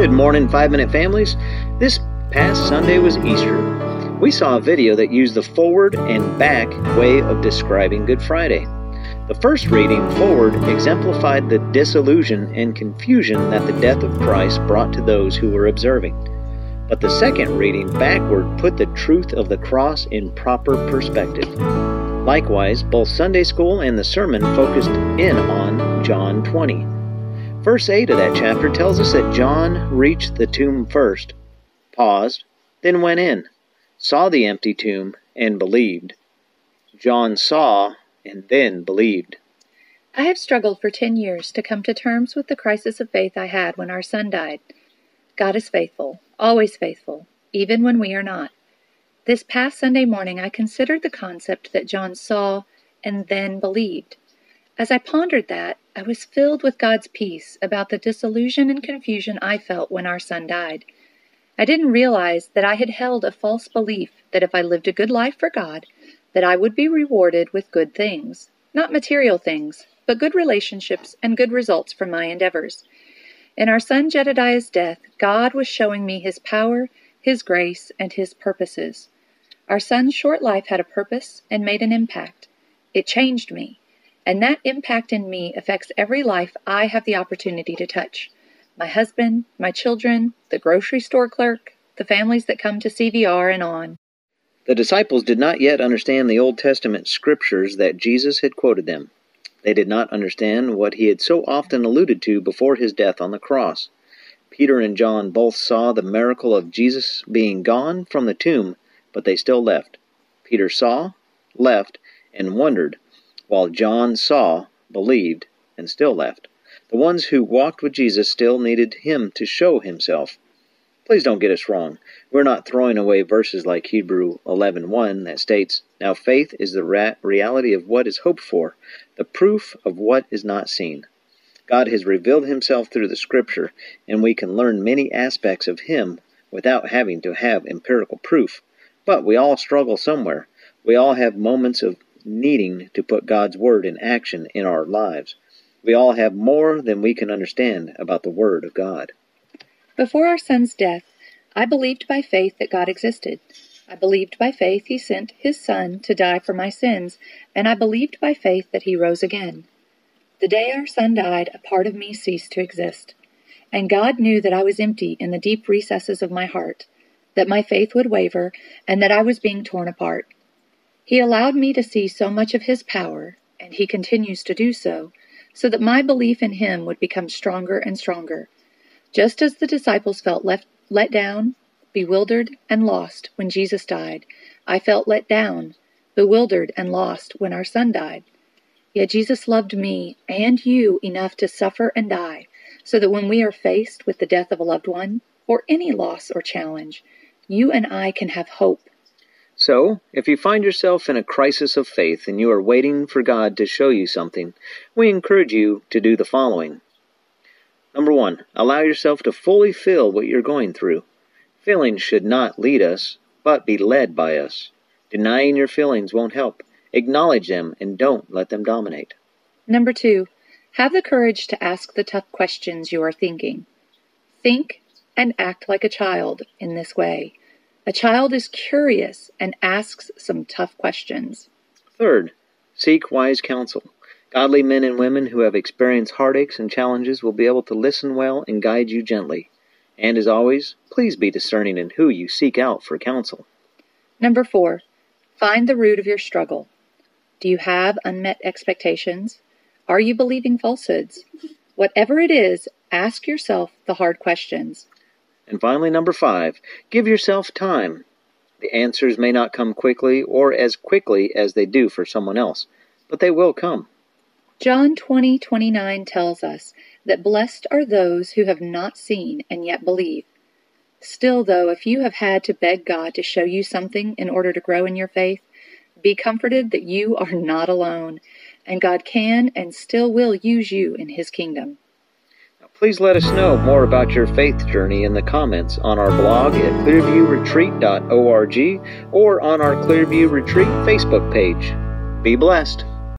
Good morning, Five Minute Families. This past Sunday was Easter. We saw a video that used the forward and back way of describing Good Friday. The first reading, forward, exemplified the disillusion and confusion that the death of Christ brought to those who were observing. But the second reading, backward, put the truth of the cross in proper perspective. Likewise, both Sunday school and the sermon focused in on John 20. Verse 8 of that chapter tells us that John reached the tomb first, paused, then went in, saw the empty tomb, and believed. John saw and then believed. I have struggled for 10 years to come to terms with the crisis of faith I had when our son died. God is faithful, always faithful, even when we are not. This past Sunday morning, I considered the concept that John saw and then believed. As I pondered that, I was filled with God's peace about the disillusion and confusion I felt when our son died. I didn't realize that I had held a false belief that if I lived a good life for God, that I would be rewarded with good things, not material things, but good relationships and good results from my endeavors. In our son Jedediah's death, God was showing me his power, his grace, and his purposes. Our son's short life had a purpose and made an impact. It changed me, and that impact in me affects every life I have the opportunity to touch my husband, my children, the grocery store clerk, the families that come to CVR, and on. The disciples did not yet understand the Old Testament scriptures that Jesus had quoted them. They did not understand what he had so often alluded to before his death on the cross. Peter and John both saw the miracle of Jesus being gone from the tomb but they still left. Peter saw, left, and wondered, while John saw, believed, and still left. The ones who walked with Jesus still needed him to show himself. Please don't get us wrong. We're not throwing away verses like Hebrew 11:1 that states, "Now faith is the ra- reality of what is hoped for, the proof of what is not seen." God has revealed himself through the scripture, and we can learn many aspects of him without having to have empirical proof. But we all struggle somewhere. We all have moments of needing to put God's Word in action in our lives. We all have more than we can understand about the Word of God. Before our son's death, I believed by faith that God existed. I believed by faith he sent his son to die for my sins, and I believed by faith that he rose again. The day our son died, a part of me ceased to exist. And God knew that I was empty in the deep recesses of my heart that my faith would waver, and that I was being torn apart. He allowed me to see so much of His power, and He continues to do so, so that my belief in Him would become stronger and stronger. Just as the disciples felt left, let down, bewildered, and lost when Jesus died, I felt let down, bewildered, and lost when our son died. Yet Jesus loved me and you enough to suffer and die, so that when we are faced with the death of a loved one, or any loss or challenge, you and I can have hope. So, if you find yourself in a crisis of faith and you are waiting for God to show you something, we encourage you to do the following. Number one, allow yourself to fully feel what you're going through. Feelings should not lead us, but be led by us. Denying your feelings won't help. Acknowledge them and don't let them dominate. Number two, have the courage to ask the tough questions you are thinking. Think and act like a child in this way. A child is curious and asks some tough questions. Third, seek wise counsel. Godly men and women who have experienced heartaches and challenges will be able to listen well and guide you gently. And as always, please be discerning in who you seek out for counsel. Number four, find the root of your struggle. Do you have unmet expectations? Are you believing falsehoods? Whatever it is, ask yourself the hard questions. And finally, number five, give yourself time. The answers may not come quickly or as quickly as they do for someone else, but they will come. John 20:29 20, tells us that blessed are those who have not seen and yet believe. Still, though, if you have had to beg God to show you something in order to grow in your faith, be comforted that you are not alone, and God can and still will use you in His kingdom. Please let us know more about your faith journey in the comments on our blog at clearviewretreat.org or on our Clearview Retreat Facebook page. Be blessed.